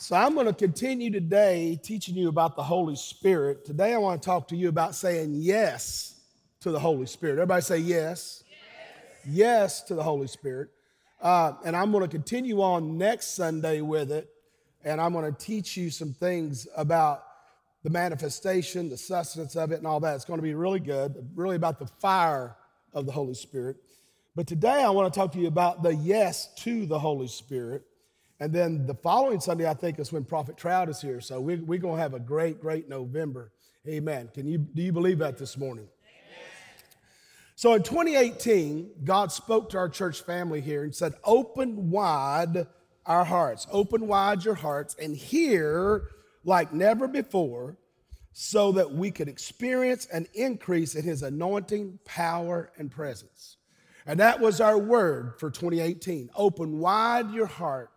So I'm going to continue today teaching you about the Holy Spirit. Today I want to talk to you about saying yes to the Holy Spirit. Everybody say yes. Yes, yes to the Holy Spirit. Uh, and I'm going to continue on next Sunday with it. And I'm going to teach you some things about the manifestation, the sustenance of it, and all that. It's going to be really good, really about the fire of the Holy Spirit. But today I want to talk to you about the yes to the Holy Spirit. And then the following Sunday, I think, is when Prophet Trout is here. So we, we're going to have a great, great November. Amen. Can you, do you believe that this morning? So in 2018, God spoke to our church family here and said, Open wide our hearts, open wide your hearts, and hear like never before, so that we could experience an increase in His anointing, power, and presence. And that was our word for 2018. Open wide your heart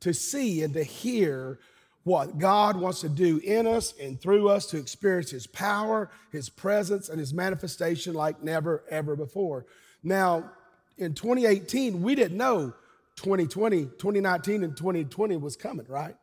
to see and to hear what God wants to do in us and through us to experience His power, His presence, and His manifestation like never, ever before. Now, in 2018, we didn't know 2020, 2019, and 2020 was coming, right?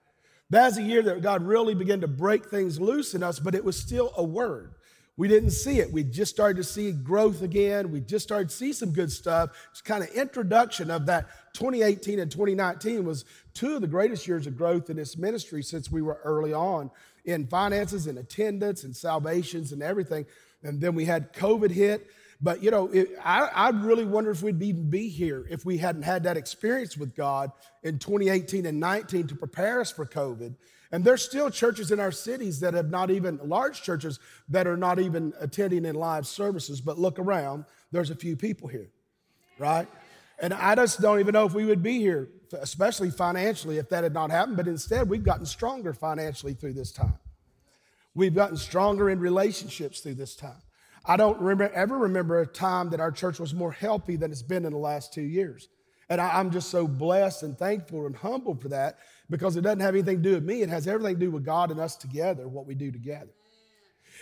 That's a year that God really began to break things loose in us, but it was still a word. We didn't see it. We just started to see growth again. We just started to see some good stuff. It's kind of introduction of that 2018 and 2019 was two of the greatest years of growth in this ministry since we were early on in finances and attendance and salvations and everything. And then we had COVID hit. But you know, it, I, I really wonder if we'd even be here if we hadn't had that experience with God in 2018 and 19 to prepare us for COVID. And there's still churches in our cities that have not even, large churches that are not even attending in live services. But look around, there's a few people here, right? And I just don't even know if we would be here, especially financially, if that had not happened. But instead, we've gotten stronger financially through this time. We've gotten stronger in relationships through this time. I don't remember, ever remember a time that our church was more healthy than it's been in the last two years. And I, am just so blessed and thankful and humbled for that because it doesn't have anything to do with me. It has everything to do with God and us together, what we do together.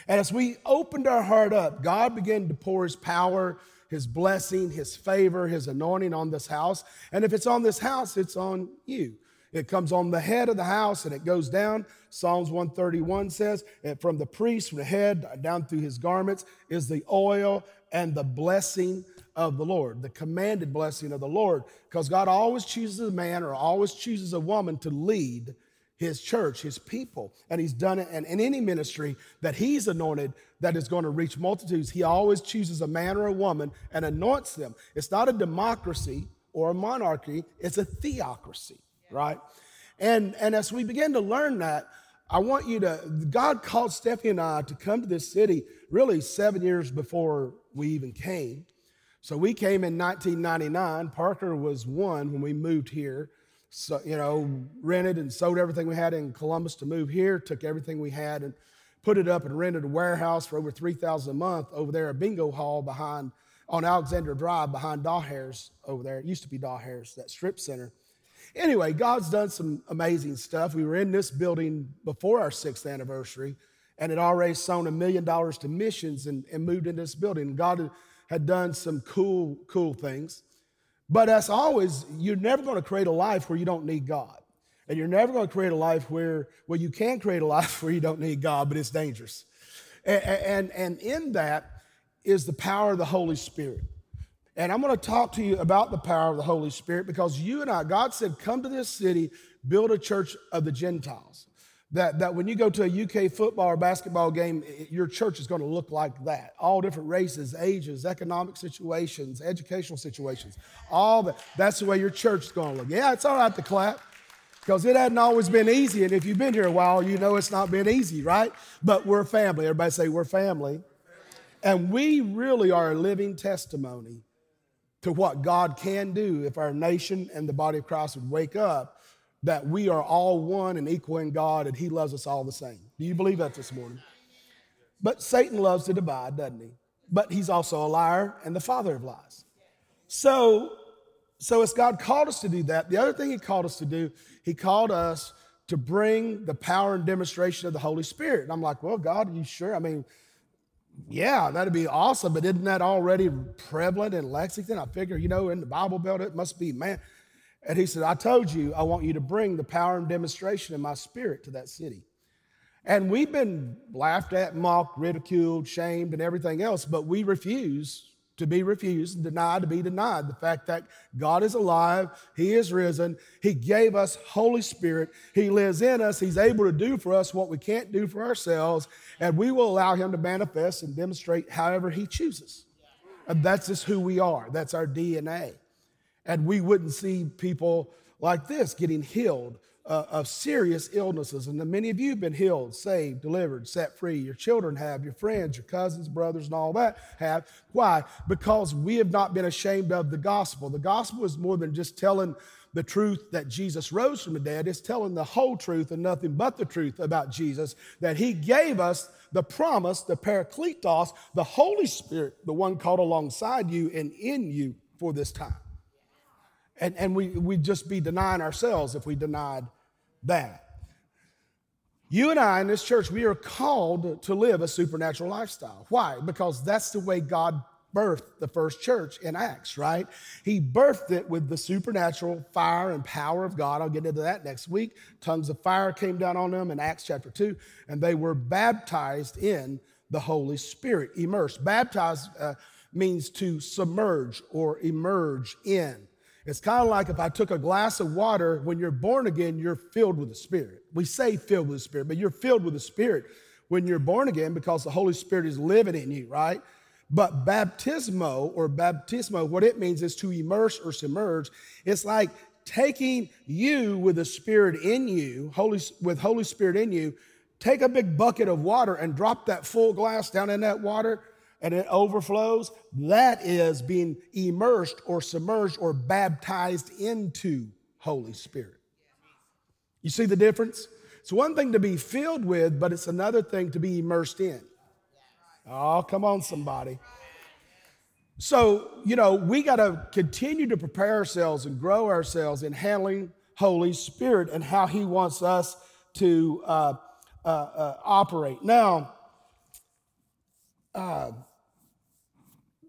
And as we opened our heart up, God began to pour His power, His blessing, His favor, His anointing on this house. And if it's on this house, it's on you. It comes on the head of the house and it goes down. Psalms 131 says, from the priest, from the head down through his garments, is the oil and the blessing of the Lord, the commanded blessing of the Lord, because God always chooses a man or always chooses a woman to lead his church, his people. And he's done it and in any ministry that he's anointed that is going to reach multitudes. He always chooses a man or a woman and anoints them. It's not a democracy or a monarchy, it's a theocracy, right? And, and as we begin to learn that, I want you to, God called Stephanie and I to come to this city really seven years before we even came. So we came in 1999. Parker was one when we moved here. So, you know, rented and sold everything we had in Columbus to move here, took everything we had and put it up and rented a warehouse for over 3000 a month over there at Bingo Hall behind, on Alexander Drive behind Dawahares over there. It used to be Dawahares, that strip center. Anyway, God's done some amazing stuff. We were in this building before our sixth anniversary and had already sown a million dollars to missions and, and moved into this building. God had done some cool, cool things. But as always, you're never going to create a life where you don't need God. And you're never going to create a life where, well, you can create a life where you don't need God, but it's dangerous. And, and, and in that is the power of the Holy Spirit. And I'm going to talk to you about the power of the Holy Spirit because you and I, God said, come to this city, build a church of the Gentiles that, that when you go to a UK football or basketball game, your church is going to look like that. All different races, ages, economic situations, educational situations, all that. That's the way your church is going to look. Yeah, it's all right to clap because it hadn't always been easy. And if you've been here a while, you know it's not been easy, right? But we're family. Everybody say we're family. And we really are a living testimony to what God can do if our nation and the body of Christ would wake up that we are all one and equal in God and He loves us all the same. Do you believe that this morning? But Satan loves to divide, doesn't he? But he's also a liar and the father of lies. So, so as God called us to do that, the other thing He called us to do, He called us to bring the power and demonstration of the Holy Spirit. And I'm like, well, God, are you sure? I mean, yeah, that'd be awesome, but isn't that already prevalent in Lexington? I figure, you know, in the Bible Belt, it must be, man. And he said, I told you, I want you to bring the power and demonstration of my spirit to that city. And we've been laughed at, mocked, ridiculed, shamed, and everything else, but we refuse to be refused and denied to be denied. The fact that God is alive, He is risen, He gave us Holy Spirit, He lives in us, He's able to do for us what we can't do for ourselves, and we will allow Him to manifest and demonstrate however He chooses. And that's just who we are, that's our DNA. And we wouldn't see people like this getting healed uh, of serious illnesses. And many of you have been healed, saved, delivered, set free. Your children have, your friends, your cousins, brothers, and all that have. Why? Because we have not been ashamed of the gospel. The gospel is more than just telling the truth that Jesus rose from the dead, it's telling the whole truth and nothing but the truth about Jesus, that he gave us the promise, the Parakletos, the Holy Spirit, the one called alongside you and in you for this time. And, and we, we'd just be denying ourselves if we denied that. You and I in this church, we are called to live a supernatural lifestyle. Why? Because that's the way God birthed the first church in Acts, right? He birthed it with the supernatural fire and power of God. I'll get into that next week. Tongues of fire came down on them in Acts chapter 2, and they were baptized in the Holy Spirit, immersed. Baptized uh, means to submerge or emerge in. It's kind of like if I took a glass of water, when you're born again, you're filled with the Spirit. We say filled with the Spirit, but you're filled with the Spirit when you're born again because the Holy Spirit is living in you, right? But baptismo or baptismo, what it means is to immerse or submerge. It's like taking you with the Spirit in you, Holy, with Holy Spirit in you, take a big bucket of water and drop that full glass down in that water and it overflows, that is being immersed or submerged or baptized into Holy Spirit. You see the difference? It's one thing to be filled with, but it's another thing to be immersed in. Oh, come on, somebody. So, you know, we got to continue to prepare ourselves and grow ourselves in handling Holy Spirit and how He wants us to uh, uh, uh, operate. Now, uh,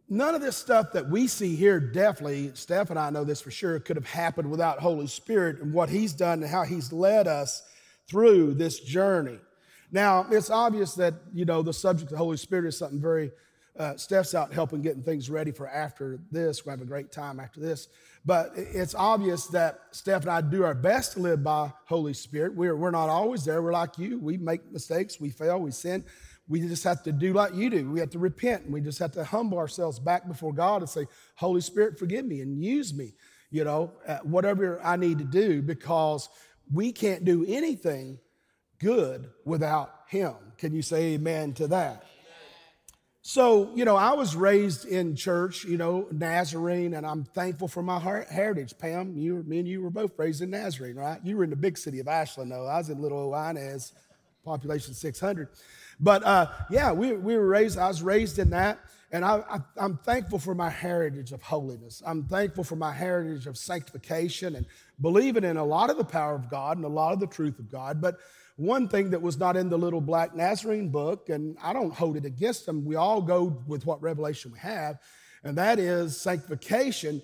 None of this stuff that we see here, definitely, Steph and I know this for sure, could have happened without Holy Spirit and what He's done and how He's led us through this journey. Now, it's obvious that, you know, the subject of the Holy Spirit is something very, uh, Steph's out helping getting things ready for after this. We'll have a great time after this. But it's obvious that Steph and I do our best to live by Holy Spirit. We're, we're not always there. We're like you. We make mistakes, we fail, we sin. We just have to do like you do. We have to repent and we just have to humble ourselves back before God and say, Holy Spirit, forgive me and use me, you know, whatever I need to do because we can't do anything good without Him. Can you say amen to that? So, you know, I was raised in church, you know, Nazarene, and I'm thankful for my heritage. Pam, you, me and you were both raised in Nazarene, right? You were in the big city of Ashland, though. I was in little old Inez, population 600. But uh, yeah, we, we were raised, I was raised in that. And I, I'm thankful for my heritage of holiness. I'm thankful for my heritage of sanctification and believing in a lot of the power of God and a lot of the truth of God. But one thing that was not in the little black Nazarene book, and I don't hold it against them, we all go with what revelation we have, and that is sanctification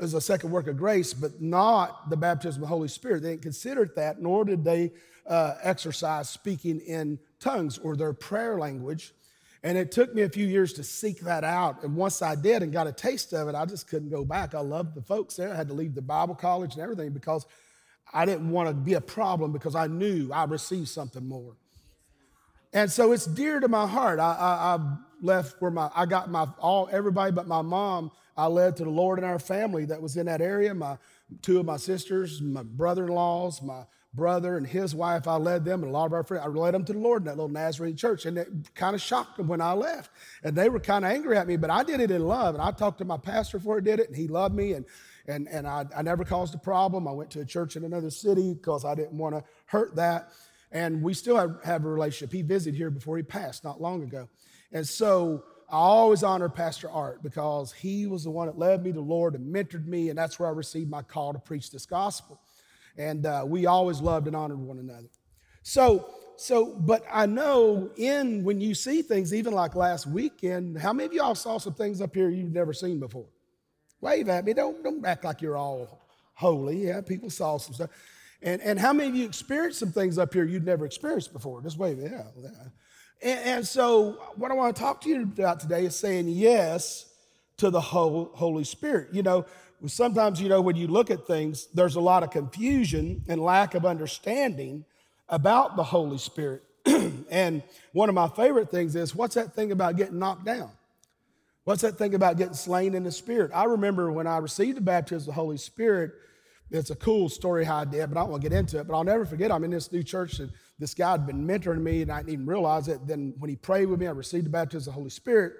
is a second work of grace, but not the baptism of the Holy Spirit. They didn't consider that, nor did they uh, exercise speaking in tongues or their prayer language. And it took me a few years to seek that out. And once I did and got a taste of it, I just couldn't go back. I loved the folks there. I had to leave the Bible college and everything because I didn't want to be a problem because I knew I received something more. And so it's dear to my heart. I, I, I left where my I got my all everybody but my mom. I led to the Lord in our family that was in that area. My two of my sisters, my brother-in-laws, my brother and his wife, I led them, and a lot of our friends, I led them to the Lord in that little Nazarene church. And it kind of shocked them when I left. And they were kind of angry at me, but I did it in love. And I talked to my pastor before I did it, and he loved me. And, and, and I, I never caused a problem. I went to a church in another city because I didn't want to hurt that. And we still have, have a relationship. He visited here before he passed not long ago. And so I always honor Pastor Art because he was the one that led me to the Lord and mentored me, and that's where I received my call to preach this gospel and uh, we always loved and honored one another. So, so, but I know in when you see things, even like last weekend, how many of y'all saw some things up here you've never seen before? Wave at me. Don't, don't act like you're all holy. Yeah, people saw some stuff. And, and how many of you experienced some things up here you'd never experienced before? Just wave, yeah. yeah. And, and so, what I want to talk to you about today is saying yes to the Holy Spirit. You know, sometimes, you know, when you look at things, there's a lot of confusion and lack of understanding about the Holy Spirit. and one of my favorite things is what's that thing about getting knocked down? What's that thing about getting slain in the Spirit? I remember when I received the baptism of the Holy Spirit, it's a cool story how I did, but I don't want to get into it. But I'll never forget, I'm in this new church, and this guy had been mentoring me, and I didn't even realize it. Then when he prayed with me, I received the baptism of the Holy Spirit.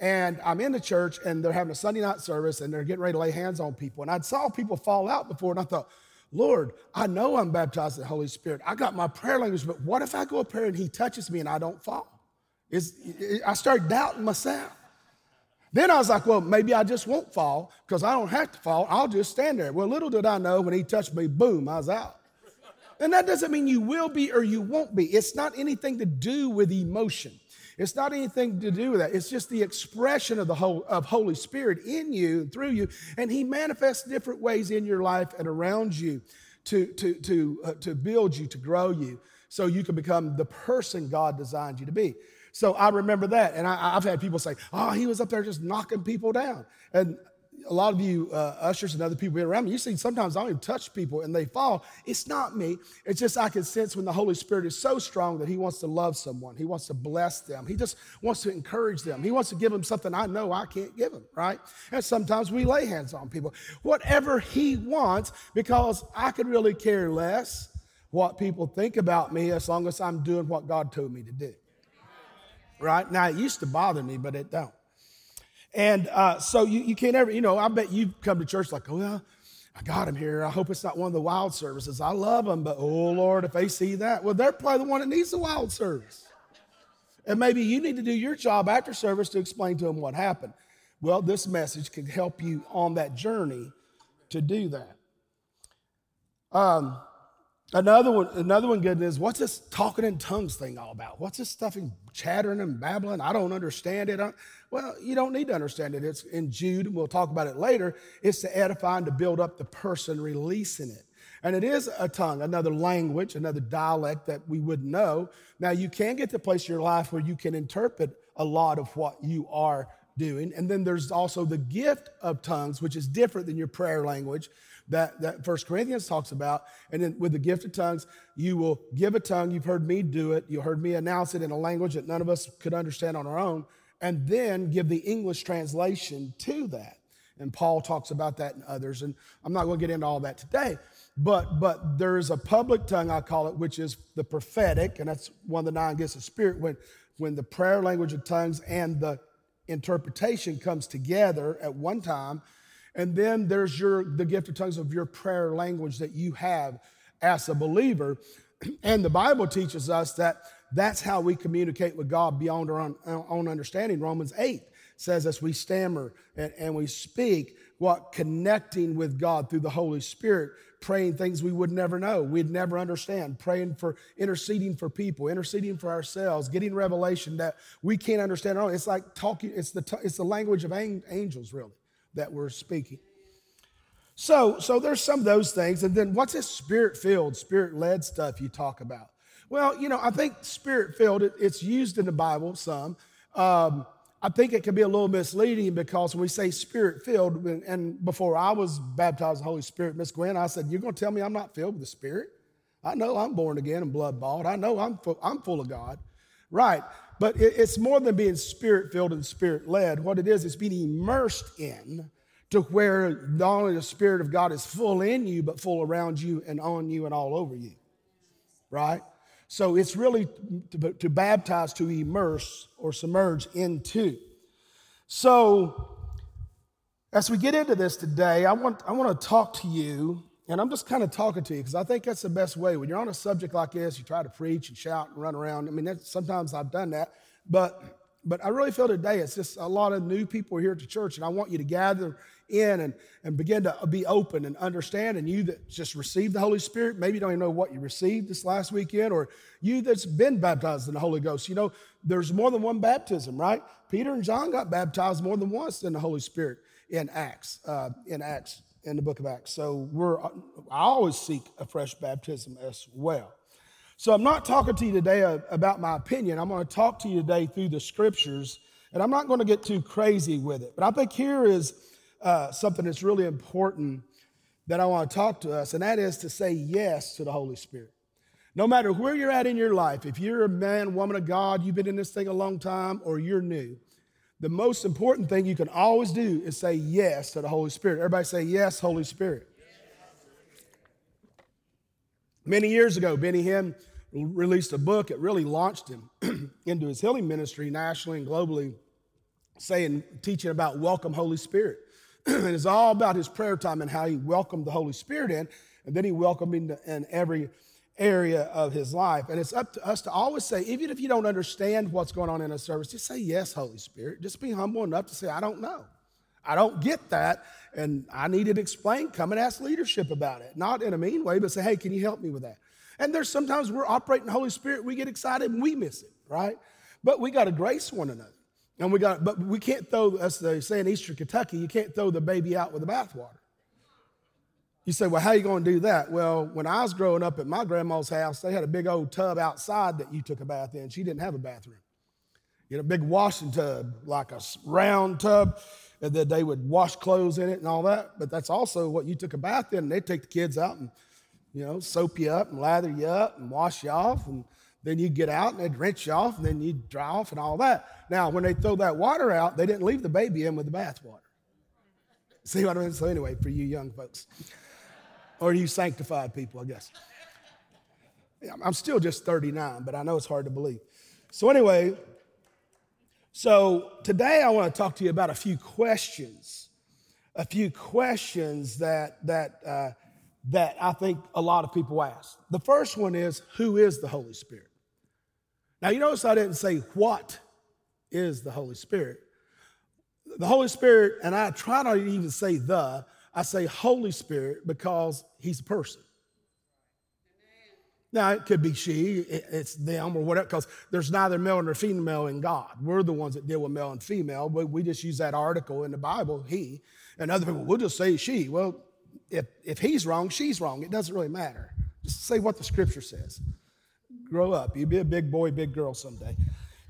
And I'm in the church, and they're having a Sunday night service, and they're getting ready to lay hands on people. And I'd saw people fall out before, and I thought, Lord, I know I'm baptized in the Holy Spirit. I got my prayer language, but what if I go up there and he touches me and I don't fall? It's, I start doubting myself. Then I was like, well, maybe I just won't fall because I don't have to fall. I'll just stand there. Well, little did I know when he touched me, boom, I was out. And that doesn't mean you will be or you won't be. It's not anything to do with emotion. It's not anything to do with that. It's just the expression of the whole of Holy Spirit in you and through you, and He manifests different ways in your life and around you to to to uh, to build you, to grow you, so you can become the person God designed you to be. So I remember that, and I, have had people say, "Oh, he was up there just knocking people down," and a lot of you uh, ushers and other people around me, you see sometimes I don't even touch people and they fall. It's not me. It's just I can sense when the Holy Spirit is so strong that He wants to love someone. He wants to bless them. He just wants to encourage them. He wants to give them something I know I can't give them, right? And sometimes we lay hands on people. Whatever He wants, because I could really care less what people think about me as long as I'm doing what God told me to do. Right? Now, it used to bother me, but it don't. And uh, so you, you can't ever, you know, I bet you come to church like, oh, well, I got him here. I hope it's not one of the wild services. I love them, but oh, Lord, if they see that, well, they're probably the one that needs the wild service. And maybe you need to do your job after service to explain to them what happened. Well, this message can help you on that journey to do that. Um, Another one, another one good is what's this talking in tongues thing all about? What's this stuff in chattering and babbling? I don't understand it. Well, you don't need to understand it. It's in Jude, and we'll talk about it later. It's to edify and to build up the person releasing it. And it is a tongue, another language, another dialect that we wouldn't know. Now, you can get to a place in your life where you can interpret a lot of what you are doing. And then there's also the gift of tongues, which is different than your prayer language that, that First Corinthians talks about. And then with the gift of tongues, you will give a tongue. You've heard me do it. You heard me announce it in a language that none of us could understand on our own, and then give the English translation to that. And Paul talks about that and others. And I'm not going to get into all that today. But, but there's a public tongue, I call it, which is the prophetic, and that's one of the nine gifts of spirit. When, when the prayer language of tongues and the interpretation comes together at one time, and then there's your the gift of tongues of your prayer language that you have as a believer. And the Bible teaches us that that's how we communicate with God beyond our own, understanding. Romans 8 says, as we stammer and, and we speak, what connecting with God through the Holy Spirit, praying things we would never know, we'd never understand, praying for interceding for people, interceding for ourselves, getting revelation that we can't understand. It's like talking, it's the, it's the language of angels, really that we're speaking. So, so there's some of those things. And then what's this spirit filled, spirit led stuff you talk about? Well, you know, I think spirit filled, it, it's used in the Bible some. Um, I think it can be a little misleading because when we say spirit filled, and before I was baptized the Holy Spirit, Miss Gwen, I said, You're going to tell me I'm not filled with the Spirit? I know I'm born again and blood bought. I know I'm I'm full of God. Right. But it's more than being spirit filled and spirit led. What it is, is being immersed in to where not only the Spirit of God is full in you, but full around you and on you and all over you. Right? So it's really to, to baptize, to immerse or submerge into. So as we get into this today, I want, I want to talk to you and I'm just kind of talking to you because I think that's the best way. When you're on a subject like this, you try to preach and shout and run around. I mean, sometimes I've done that, but but I really feel today it's just a lot of new people here at the church, and I want you to gather in and, and begin to be open and understand. And you that just received the Holy Spirit, maybe you don't even know what you received this last weekend, or you that's been baptized in the Holy Ghost. You know, there's more than one baptism, right? Peter and John got baptized more than once in the Holy Spirit in Acts, uh, in Acts in the book of Acts. So we're, I always seek a fresh baptism as well. So I'm not talking to you today about my opinion. I'm going to talk to you today through the scriptures, and I'm not going to get too crazy with it. But I think here is uh, something that's really important that I want to talk to us, and that is to say yes to the Holy Spirit. No matter where you're at in your life, if you're a man, woman of God, you've been in this thing a long time, or you're new, the most important thing you can always do is say yes to the Holy Spirit. Everybody say, Yes, Holy Spirit. Many years ago, Benny Hinn released a book. It really launched him into his healing ministry nationally and globally, saying, teaching about welcome Holy Spirit. and it's all about his prayer time and how he welcomed the Holy Spirit in, and then he welcomed him in every area of his life. And it's up to us to always say, even if you don't understand what's going on in a service, just say, Yes, Holy Spirit. Just be humble enough to say, I don't know. I don't get that. And I need it explained. Come and ask leadership about it. Not in a mean way, but say, Hey, can you help me with that? And there's sometimes we're operating Holy Spirit, we get excited and we miss it, right? But we got to grace one another. And we got, but we can't throw, as they say in Eastern Kentucky, you can't throw the baby out with the bathwater. You say, well, how are you going to do that? Well, when I was growing up at my grandma's house, they had a big old tub outside that you took a bath in. She didn't have a bathroom. You had a big washing tub, like a round tub, and then they would wash clothes in it and all that. But that's also what you took a bath in. They'd take the kids out and, you know, soap you up and lather you up and wash you off. And then you'd get out and they'd rinse you off and then you'd dry off and all that. Now, when they throw that water out, they didn't leave the baby in with the bath water. See what I mean? So, anyway, for you young folks or you sanctified people, I guess. I'm still just 39, but I know it's hard to believe. So, anyway, so today I want to talk to you about a few questions, a few questions that, that, uh, that I think a lot of people ask. The first one is Who is the Holy Spirit? Now, you notice I didn't say what is the Holy Spirit. The Holy Spirit, and I try not to even say the, I say Holy Spirit because he's a person. Now, it could be she, it's them, or whatever, because there's neither male nor female in God. We're the ones that deal with male and female, but we just use that article in the Bible, he. And other people we'll just say she. Well, if, if he's wrong, she's wrong. It doesn't really matter. Just say what the scripture says. Grow up. You'll be a big boy, big girl someday.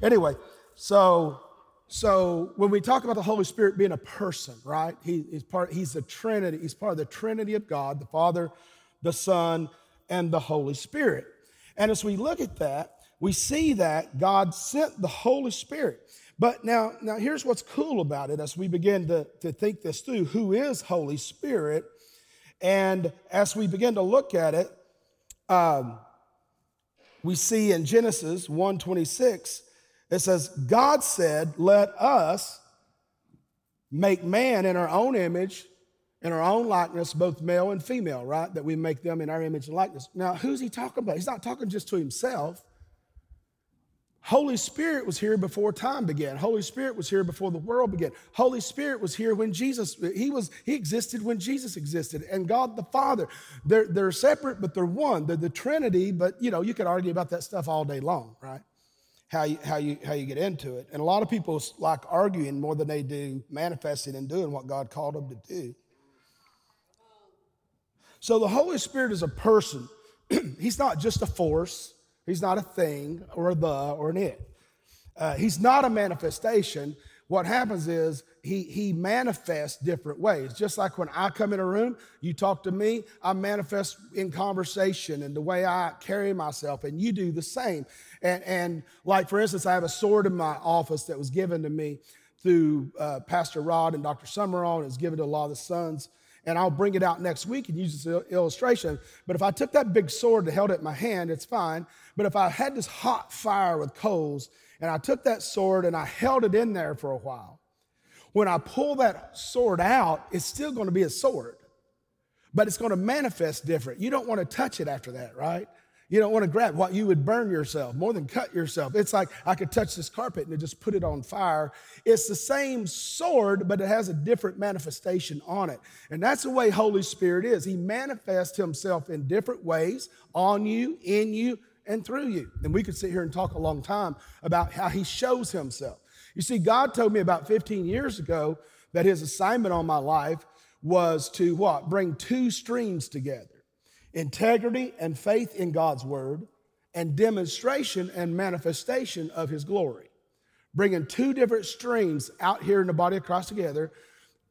Anyway, so so when we talk about the Holy Spirit being a person, right? He, he's part, he's the Trinity, he's part of the Trinity of God, the Father, the Son, and the Holy Spirit. And as we look at that, we see that God sent the Holy Spirit. But now, now here's what's cool about it as we begin to, to think this through. Who is Holy Spirit? And as we begin to look at it, um, we see in Genesis 126 it says, God said, Let us make man in our own image, in our own likeness, both male and female, right? That we make them in our image and likeness. Now, who's he talking about? He's not talking just to himself. Holy Spirit was here before time began. Holy Spirit was here before the world began. Holy Spirit was here when Jesus, he was, he existed when Jesus existed. And God the Father, they're, they're separate, but they're one. They're the Trinity, but you know, you could argue about that stuff all day long, right? How you, how you, how you get into it. And a lot of people like arguing more than they do manifesting and doing what God called them to do. So the Holy Spirit is a person. he's not just a force. He's not a thing or a the or an it. Uh, he's not a manifestation. What happens is he, he manifests different ways. Just like when I come in a room, you talk to me, I manifest in conversation and the way I carry myself, and you do the same. And, and like, for instance, I have a sword in my office that was given to me through uh, Pastor Rod and Dr. Summerall, and it's given to a lot of the sons. And I'll bring it out next week and use this illustration. But if I took that big sword and held it in my hand, it's fine. But if I had this hot fire with coals and I took that sword and I held it in there for a while, when I pull that sword out, it's still going to be a sword, but it's going to manifest different. You don't want to touch it after that, right? You don't want to grab what you would burn yourself more than cut yourself. It's like I could touch this carpet and just put it on fire. It's the same sword, but it has a different manifestation on it. And that's the way Holy Spirit is. He manifests himself in different ways on you, in you, and through you. And we could sit here and talk a long time about how he shows himself. You see, God told me about 15 years ago that his assignment on my life was to what? Bring two streams together integrity and faith in God's word, and demonstration and manifestation of his glory. Bringing two different streams out here in the body of Christ together,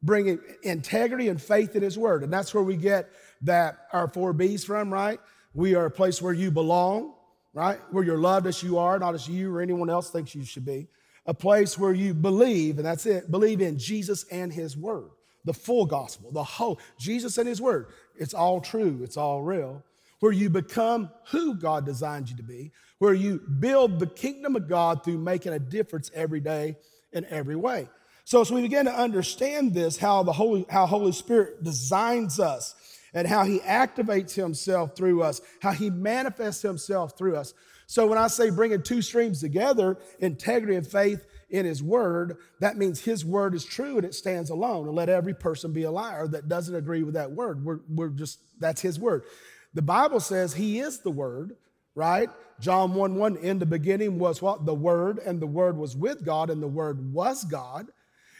bringing integrity and faith in his word. And that's where we get that our four B's from, right? We are a place where you belong, right? Where you're loved as you are, not as you or anyone else thinks you should be. A place where you believe, and that's it, believe in Jesus and his word the full gospel, the whole, Jesus and his word. It's all true, it's all real. Where you become who God designed you to be, where you build the kingdom of God through making a difference every day in every way. So as we begin to understand this, how the Holy, how Holy Spirit designs us and how he activates himself through us, how he manifests himself through us. So when I say bringing two streams together, integrity and faith in his word, that means his word is true and it stands alone. And let every person be a liar that doesn't agree with that word. We're, we're just, that's his word. The Bible says he is the word, right? John 1 1, in the beginning was what? The word, and the word was with God, and the word was God.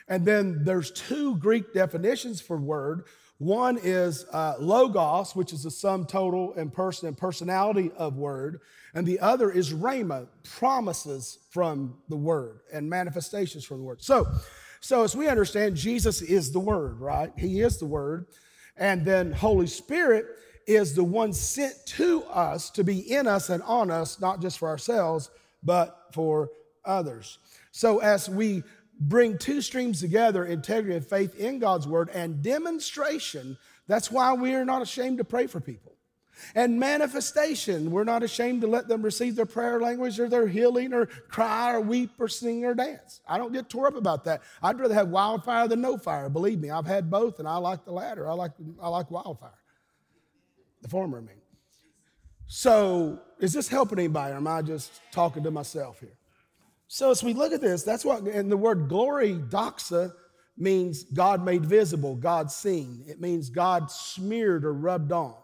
And then there's two Greek definitions for word. One is uh, logos, which is the sum total and person and personality of word, and the other is rhema, promises from the word and manifestations from the word. So, so as we understand, Jesus is the word, right? He is the word, and then Holy Spirit is the one sent to us to be in us and on us, not just for ourselves, but for others. So as we bring two streams together integrity and faith in God's word and demonstration. That's why we are not ashamed to pray for people. And manifestation, we're not ashamed to let them receive their prayer language or their healing or cry or weep or sing or dance. I don't get tore up about that. I'd rather have wildfire than no fire. Believe me, I've had both and I like the latter. I like, I like wildfire. The former, I mean. So, is this helping anybody or am I just talking to myself here? So as we look at this, that's what, and the word glory, doxa, means God made visible, God seen. It means God smeared or rubbed on.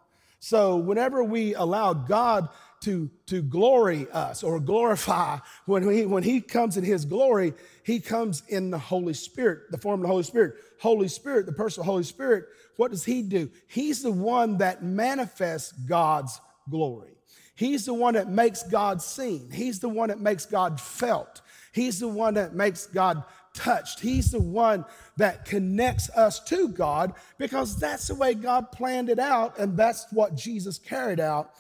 So whenever we allow God to, to glory us or glorify, when he, when he comes in his glory, he comes in the Holy Spirit, the form of the Holy Spirit. Holy Spirit, the person of the Holy Spirit, what does he do? He's the one that manifests God's glory. He's the one that makes God seen. He's the one that makes God felt. He's the one that makes God touched. He's the one that connects us to God because that's the way God planned it out, and that's what Jesus carried out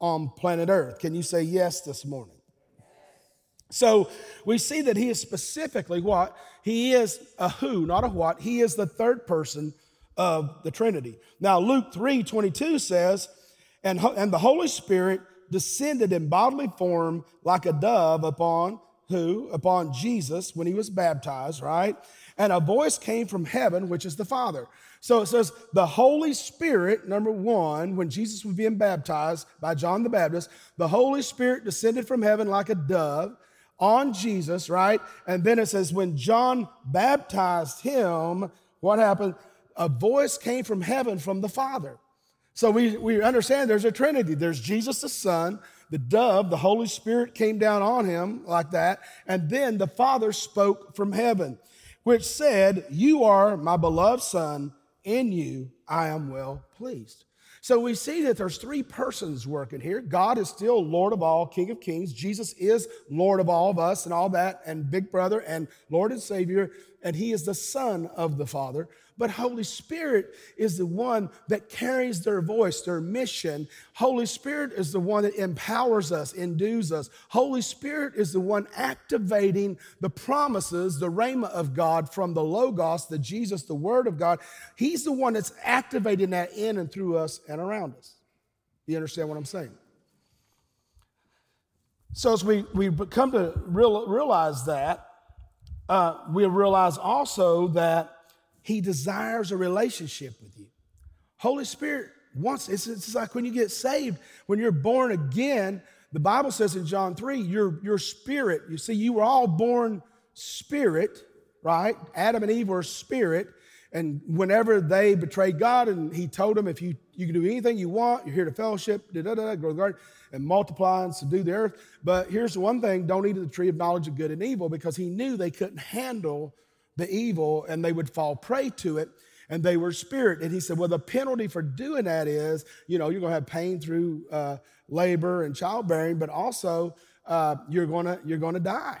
on planet Earth. Can you say yes this morning? So we see that he is specifically what? He is a who, not a what. He is the third person of the Trinity. Now, Luke 3 22 says, and, and the Holy Spirit descended in bodily form like a dove upon who? Upon Jesus when he was baptized, right? And a voice came from heaven, which is the Father. So it says the Holy Spirit, number one, when Jesus was being baptized by John the Baptist, the Holy Spirit descended from heaven like a dove on Jesus, right? And then it says when John baptized him, what happened? A voice came from heaven from the Father. So we, we understand there's a Trinity. There's Jesus the Son, the dove, the Holy Spirit came down on him like that, and then the Father spoke from heaven, which said, You are my beloved Son, in you I am well pleased. So we see that there's three persons working here. God is still Lord of all, King of kings. Jesus is Lord of all of us and all that, and Big Brother and Lord and Savior, and He is the Son of the Father. But Holy Spirit is the one that carries their voice, their mission. Holy Spirit is the one that empowers us, endues us. Holy Spirit is the one activating the promises, the rhema of God from the Logos, the Jesus, the Word of God. He's the one that's activating that in and through us and around us. You understand what I'm saying? So as we, we come to real, realize that, uh, we realize also that he desires a relationship with you. Holy Spirit wants, it's, it's like when you get saved, when you're born again, the Bible says in John 3, your, your spirit, you see, you were all born spirit, right? Adam and Eve were spirit. And whenever they betrayed God, and He told them, if you, you can do anything you want, you're here to fellowship, da, da, da, grow the garden, and multiply and subdue the earth. But here's the one thing don't eat of the tree of knowledge of good and evil because He knew they couldn't handle the evil and they would fall prey to it. and they were spirit. And he said, well, the penalty for doing that is, you know, you're going to have pain through uh, labor and childbearing, but also uh, you're going to you're going to die.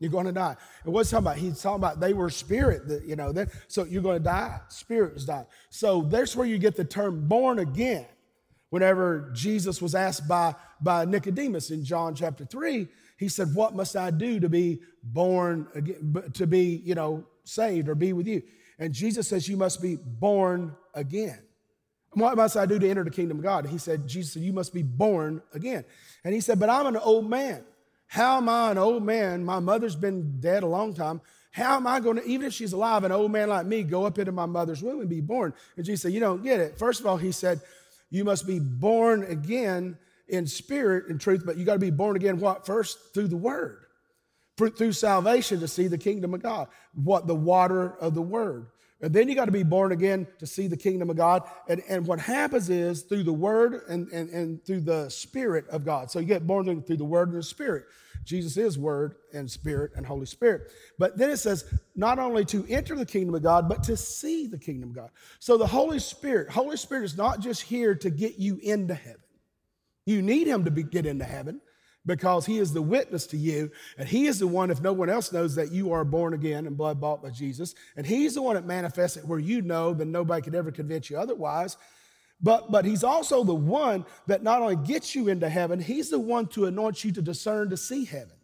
You're going to die. And what's talking about? He's talking about they were spirit, that, you know, that, so you're going to die. Spirit is dying. So that's where you get the term born again. Whenever Jesus was asked by, by Nicodemus in John chapter 3, he said, What must I do to be born again, to be, you know, saved or be with you? And Jesus says, You must be born again. What must I do to enter the kingdom of God? he said, Jesus said, You must be born again. And he said, But I'm an old man. How am I an old man? My mother's been dead a long time. How am I going to, even if she's alive, an old man like me, go up into my mother's womb and be born? And Jesus said, You don't get it. First of all, he said, You must be born again in spirit and truth, but you got to be born again what? First, through the word, through salvation to see the kingdom of God. What? The water of the word. And then you got to be born again to see the kingdom of God. And, and what happens is through the word and, and, and through the spirit of God. So you get born through the word and the spirit. Jesus is word and spirit and Holy Spirit. But then it says not only to enter the kingdom of God, but to see the kingdom of God. So the Holy Spirit, Holy Spirit is not just here to get you into heaven. You need him to be, get into heaven because he is the witness to you. And he is the one, if no one else knows, that you are born again and blood bought by Jesus. And he's the one that manifests it where you know then nobody could ever convince you otherwise. But, but he's also the one that not only gets you into heaven, he's the one to anoint you to discern to see heaven.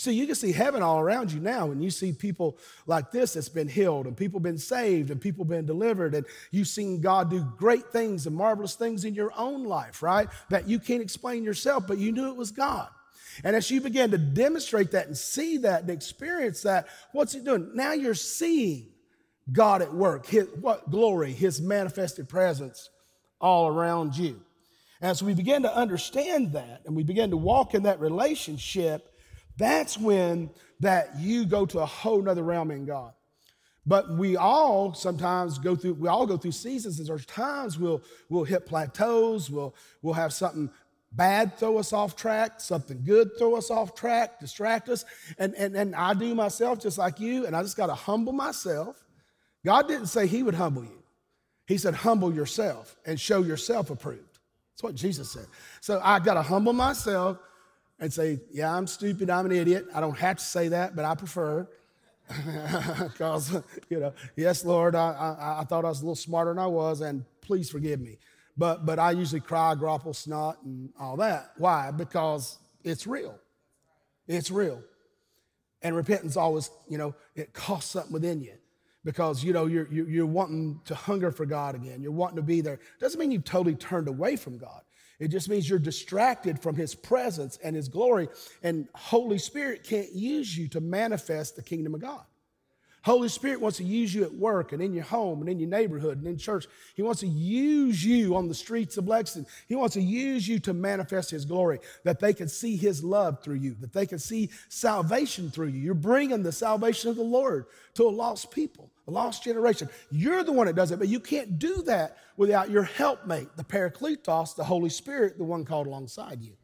See, you can see heaven all around you now when you see people like this that's been healed and people been saved and people been delivered and you've seen God do great things and marvelous things in your own life, right? That you can't explain yourself, but you knew it was God. And as you begin to demonstrate that and see that and experience that, what's he doing? Now you're seeing God at work, his, what glory, his manifested presence all around you. As we begin to understand that and we begin to walk in that relationship, that's when that you go to a whole nother realm in God. But we all sometimes go through, we all go through seasons, there's times we'll we'll hit plateaus, we'll we'll have something bad throw us off track, something good throw us off track, distract us. And and, and I do myself just like you, and I just gotta humble myself. God didn't say he would humble you. He said, humble yourself and show yourself approved. That's what Jesus said. So I got to humble myself and say, Yeah, I'm stupid, I'm an idiot. I don't have to say that, but I prefer. Because, you know, yes, Lord, I, I, I, thought I was a little smarter than I was, and please forgive me. But, but I usually cry, grapple, snot, and all that. Why? Because it's real. It's real. And repentance always, you know, it costs something within you because, you know, you're, you're wanting to hunger for God again. You're wanting to be there. Doesn't mean you've totally turned away from God. It just means you're distracted from his presence and his glory. And Holy Spirit can't use you to manifest the kingdom of God. Holy Spirit wants to use you at work and in your home and in your neighborhood and in church. He wants to use you on the streets of Lexington. He wants to use you to manifest His glory, that they can see His love through you, that they can see salvation through you. You're bringing the salvation of the Lord to a lost people, lost generation. You're the one that does it, but you can't do that without your helpmate, the Parakletos, the Holy Spirit, the one called alongside you.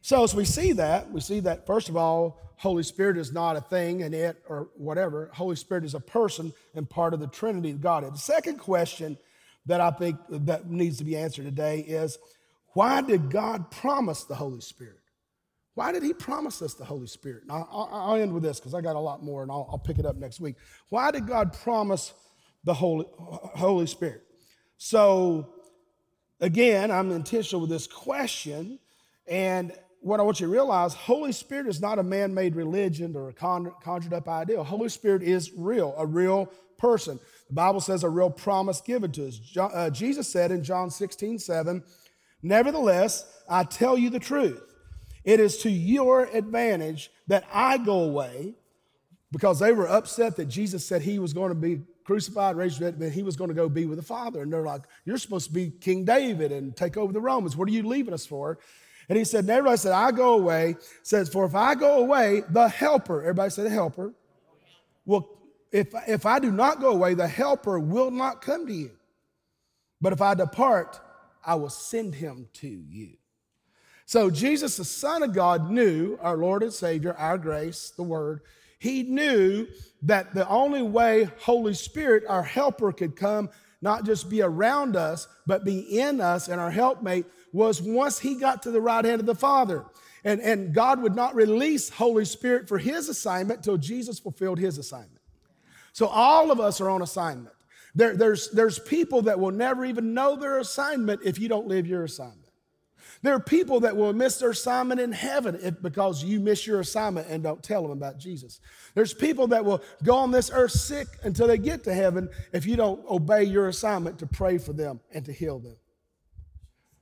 So as we see that, we see that first of all, Holy Spirit is not a thing and it or whatever. Holy Spirit is a person and part of the Trinity of God. The second question that I think that needs to be answered today is why did God promise the Holy Spirit? Why did he promise us the Holy Spirit? Now, I'll end with this because I got a lot more and I'll, I'll, pick it up next week. Why did God promise the Holy, Holy Spirit? So, again, I'm intentional with this question, and what I want you to realize, Holy Spirit is not a man-made religion or a conjured up idea. Holy Spirit is real, a real person. The Bible says a real promise given to us. Uh, Jesus said in John 16, 7, Nevertheless, I tell you the truth. It is to your advantage that I go away because they were upset that Jesus said he was going to be crucified, raised, but he was going to go be with the Father. And they're like, You're supposed to be King David and take over the Romans. What are you leaving us for? And he said, and everybody said, I go away. Says, for if I go away, the helper, everybody said the helper, well, if, if I do not go away, the helper will not come to you. But if I depart, I will send him to you. So Jesus, the Son of God, knew our Lord and Savior, our grace, the Word, He knew that the only way Holy Spirit, our helper, could come, not just be around us, but be in us and our helpmate, was once he got to the right hand of the Father. And, and God would not release Holy Spirit for his assignment till Jesus fulfilled his assignment. So all of us are on assignment. There, there's, there's people that will never even know their assignment if you don't live your assignment. There are people that will miss their assignment in heaven if, because you miss your assignment and don't tell them about Jesus. There's people that will go on this earth sick until they get to heaven if you don't obey your assignment to pray for them and to heal them.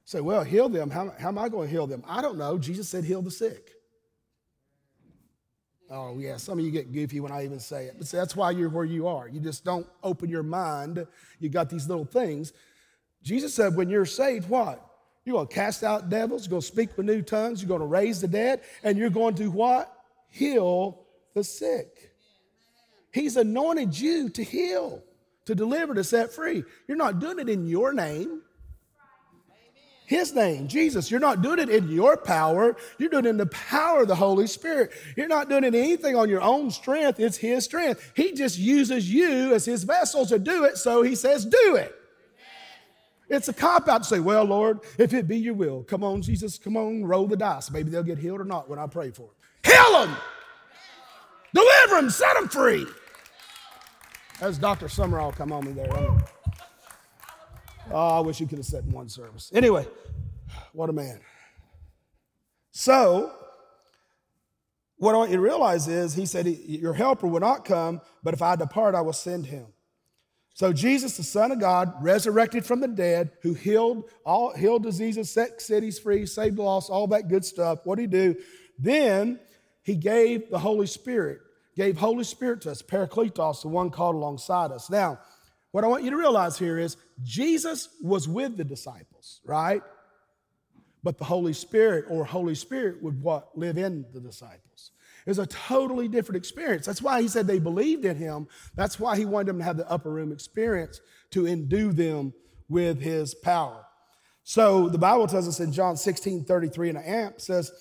Say, well, heal them. How, how am I going to heal them? I don't know. Jesus said, heal the sick. Oh, yeah, some of you get goofy when I even say it. But see, that's why you're where you are. You just don't open your mind. You got these little things. Jesus said, when you're saved, what? You're going to cast out devils, you're going to speak with new tongues, you're going to raise the dead, and you're going to what? Heal the sick. He's anointed you to heal, to deliver, to set free. You're not doing it in your name. His name, Jesus. You're not doing it in your power. You're doing it in the power of the Holy Spirit. You're not doing it anything on your own strength. It's His strength. He just uses you as His vessel to do it, so He says, do it. It's a cop out to say, well, Lord, if it be your will, come on, Jesus, come on, roll the dice. Maybe they'll get healed or not when I pray for them. Heal them, deliver them, set them free. As Dr. Sumrall come on me there. Oh, I wish you could have said in one service. Anyway, what a man. So, what I want you to realize is, he said, Your helper will not come, but if I depart, I will send him. So Jesus, the Son of God, resurrected from the dead, who healed all healed diseases, set cities free, saved lost, all that good stuff. What did he do? Then he gave the Holy Spirit, gave Holy Spirit to us, Parakletos, the one called alongside us. Now, what I want you to realize here is Jesus was with the disciples, right? But the Holy Spirit or Holy Spirit would what live in the disciples. It's a totally different experience. That's why he said they believed in him. That's why he wanted them to have the upper room experience to endue them with his power. So the Bible tells us in John 16, 33 and an amp says,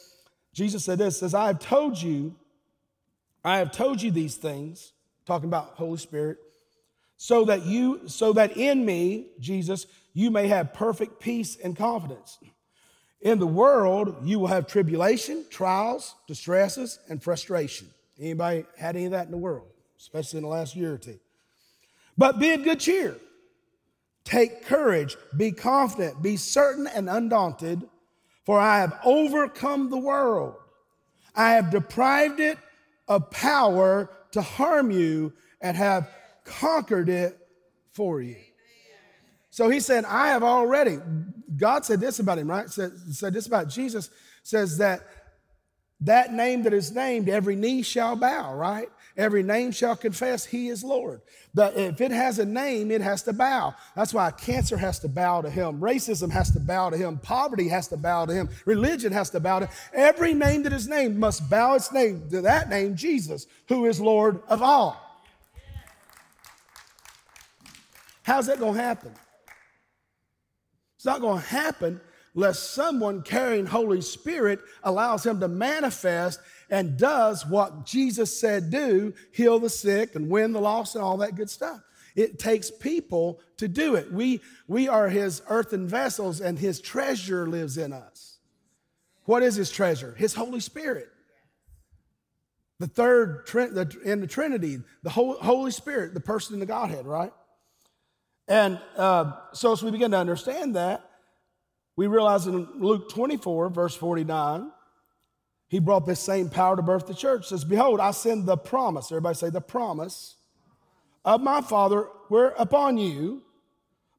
Jesus said this, says, I have told you, I have told you these things, talking about Holy Spirit, so that you, so that in me, Jesus, you may have perfect peace and confidence. In the world, you will have tribulation, trials, distresses, and frustration. Anybody had any of that in the world, especially in the last year or two? But be of good cheer. Take courage, be confident, be certain and undaunted, for I have overcome the world. I have deprived it of power to harm you and have conquered it for you. So he said, I have already, God said this about him, right? Said, said this about Jesus, says that that name that is named, every knee shall bow, right? Every name shall confess he is Lord. But if it has a name, it has to bow. That's why cancer has to bow to him. Racism has to bow to him. Poverty has to bow to him. Religion has to bow to him. Every name that is named must bow its name to that name, Jesus, who is Lord of all. How's that going to happen? It's not going to happen unless someone carrying Holy Spirit allows him to manifest and does what Jesus said do heal the sick and win the lost and all that good stuff. It takes people to do it. We, we are his earthen vessels and his treasure lives in us. What is his treasure? His Holy Spirit. The third in the Trinity, the Holy Spirit, the person in the Godhead, right? And uh, so, as we begin to understand that, we realize in Luke 24, verse 49, he brought this same power to birth the church. It says, Behold, I send the promise. Everybody say, the promise of my Father where upon you,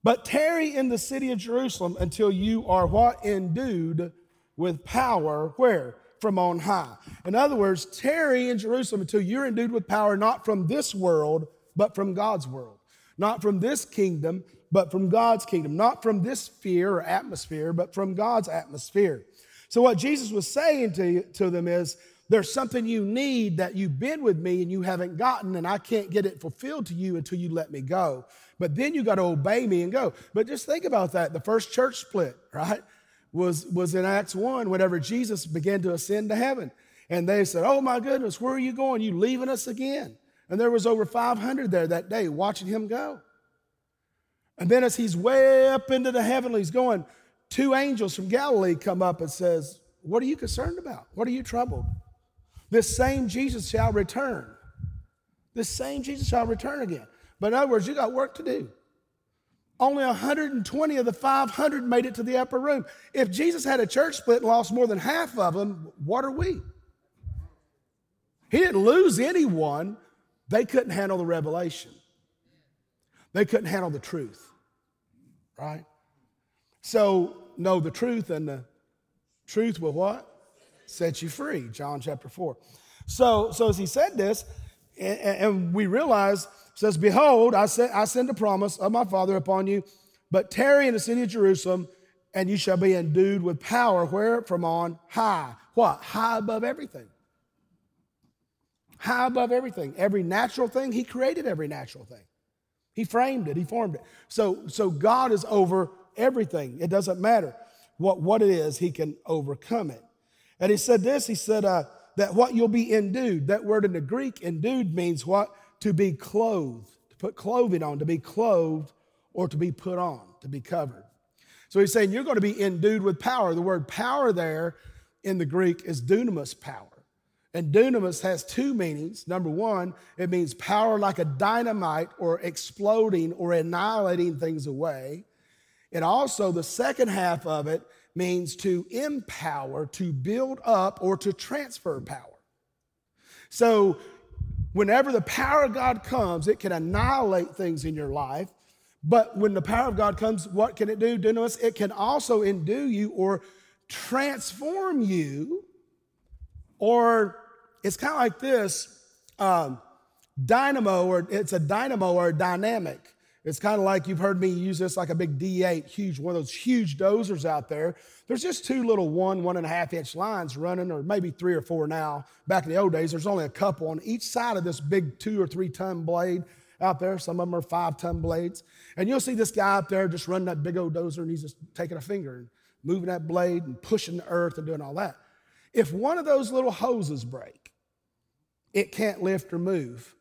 but tarry in the city of Jerusalem until you are what? Endued with power. Where? From on high. In other words, tarry in Jerusalem until you're endued with power, not from this world, but from God's world. Not from this kingdom, but from God's kingdom. Not from this sphere or atmosphere, but from God's atmosphere. So, what Jesus was saying to, to them is, there's something you need that you've been with me and you haven't gotten, and I can't get it fulfilled to you until you let me go. But then you got to obey me and go. But just think about that. The first church split, right, was, was in Acts 1, whenever Jesus began to ascend to heaven. And they said, Oh my goodness, where are you going? You leaving us again? And there was over 500 there that day watching him go. And then as he's way up into the heavenlies going, two angels from Galilee come up and says, What are you concerned about? What are you troubled? This same Jesus shall return. This same Jesus shall return again. But in other words, you got work to do. Only 120 of the 500 made it to the upper room. If Jesus had a church split and lost more than half of them, what are we? He didn't lose anyone. They couldn't handle the revelation. They couldn't handle the truth, right? So, know the truth, and the truth will what? Set you free, John chapter 4. So, so as he said this, and, and we realize, says, Behold, I, send, I send a promise of my Father upon you, but tarry in the city of Jerusalem, and you shall be endued with power, where? From on high. What? High above everything. High above everything. Every natural thing, he created every natural thing. He framed it, He formed it. So, so God is over everything. It doesn't matter what, what it is, He can overcome it. And He said this He said uh, that what you'll be endued, that word in the Greek, endued means what? To be clothed, to put clothing on, to be clothed or to be put on, to be covered. So He's saying you're going to be endued with power. The word power there in the Greek is dunamis power. And dunamis has two meanings. Number one, it means power like a dynamite or exploding or annihilating things away. And also, the second half of it means to empower, to build up, or to transfer power. So, whenever the power of God comes, it can annihilate things in your life. But when the power of God comes, what can it do? Dunamis, it can also endue you or transform you or it's kind of like this um, dynamo, or it's a dynamo or a dynamic. It's kind of like you've heard me use this like a big D8, huge, one of those huge dozers out there. There's just two little one, one and a half inch lines running, or maybe three or four now. Back in the old days, there's only a couple on each side of this big two or three ton blade out there. Some of them are five ton blades. And you'll see this guy out there just running that big old dozer and he's just taking a finger and moving that blade and pushing the earth and doing all that. If one of those little hoses break, it can't lift or move.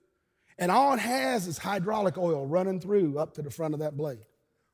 And all it has is hydraulic oil running through up to the front of that blade.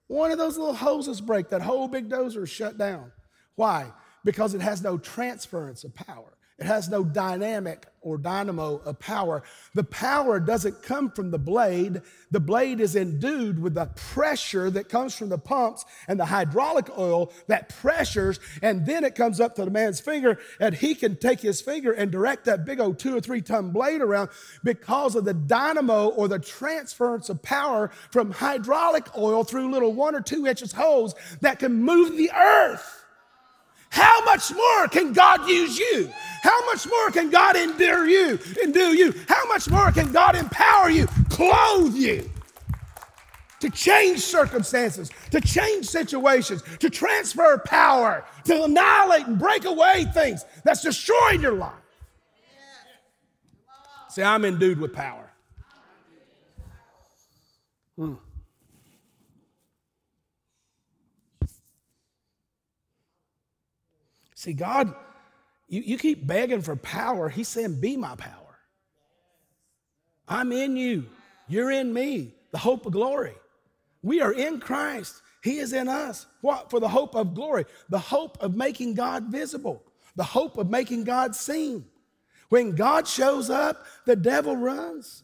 One of those little hoses break, that whole big dozer is shut down. Why? Because it has no transference of power. It has no dynamic or dynamo of power. The power doesn't come from the blade. The blade is endued with the pressure that comes from the pumps and the hydraulic oil that pressures, and then it comes up to the man's finger, and he can take his finger and direct that big old two or three ton blade around because of the dynamo or the transference of power from hydraulic oil through little one or two inches holes that can move the earth. How much more can God use you? How much more can God endure you, endure you? How much more can God empower you, clothe you? To change circumstances, to change situations, to transfer power, to annihilate and break away things that's destroying your life. See, I'm endued with power. Hmm. See, God, you, you keep begging for power. He's saying, Be my power. I'm in you. You're in me. The hope of glory. We are in Christ. He is in us. What? For the hope of glory, the hope of making God visible, the hope of making God seen. When God shows up, the devil runs.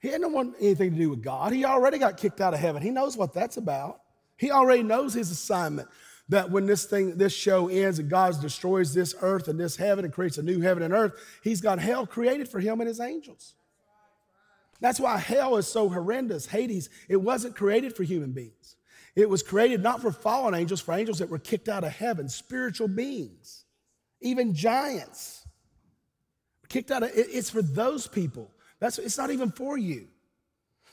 He didn't want anything to do with God. He already got kicked out of heaven. He knows what that's about. He already knows his assignment that when this thing, this show ends and God destroys this earth and this heaven and creates a new heaven and earth, He's got hell created for Him and His angels. That's why hell is so horrendous. Hades, it wasn't created for human beings. It was created not for fallen angels, for angels that were kicked out of heaven, spiritual beings, even giants. Kicked out of it's for those people. That's it's not even for you.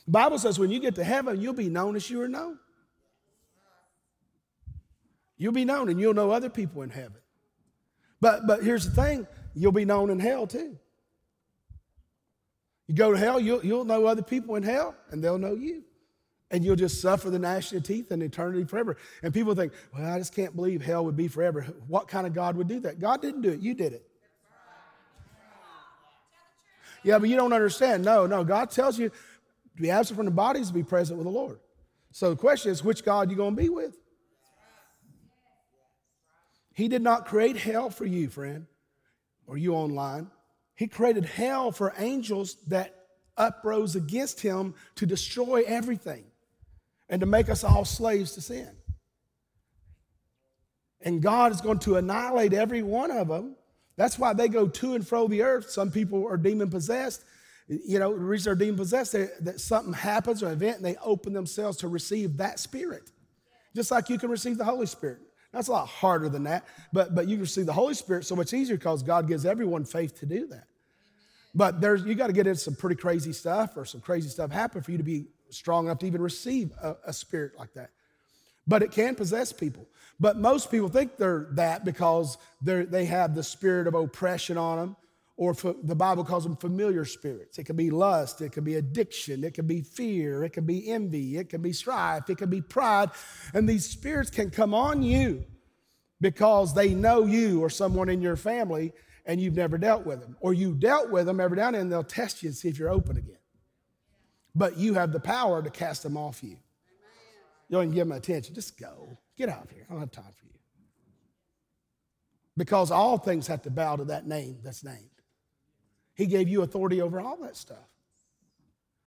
The Bible says when you get to heaven, you'll be known as you are known. You'll be known and you'll know other people in heaven. But, but here's the thing you'll be known in hell too. You go to hell, you'll, you'll know other people in hell and they'll know you. And you'll just suffer the gnashing of teeth in eternity forever. And people think, well, I just can't believe hell would be forever. What kind of God would do that? God didn't do it, you did it. Yeah, but you don't understand. No, no. God tells you to be absent from the bodies to be present with the Lord. So the question is, which God you going to be with? He did not create hell for you, friend, or you online. He created hell for angels that uprose against him to destroy everything and to make us all slaves to sin. And God is going to annihilate every one of them. That's why they go to and fro the earth. Some people are demon possessed. You know, the reason they're demon possessed, that something happens or an event, and they open themselves to receive that spirit. Just like you can receive the Holy Spirit. That's a lot harder than that, but, but you can receive the Holy Spirit so much easier because God gives everyone faith to do that. But there's you got to get into some pretty crazy stuff or some crazy stuff happen for you to be strong enough to even receive a, a spirit like that. But it can possess people. But most people think they're that because they they have the spirit of oppression on them, or the Bible calls them familiar spirits. It can be lust, it can be addiction, it can be fear, it can be envy, it can be strife, it can be pride. And these spirits can come on you because they know you or someone in your family and you've never dealt with them. Or you dealt with them every now and then, they'll test you and see if you're open again. But you have the power to cast them off you. You don't even give them attention. Just go. Get out of here. I don't have time for you. Because all things have to bow to that name that's named. He gave you authority over all that stuff.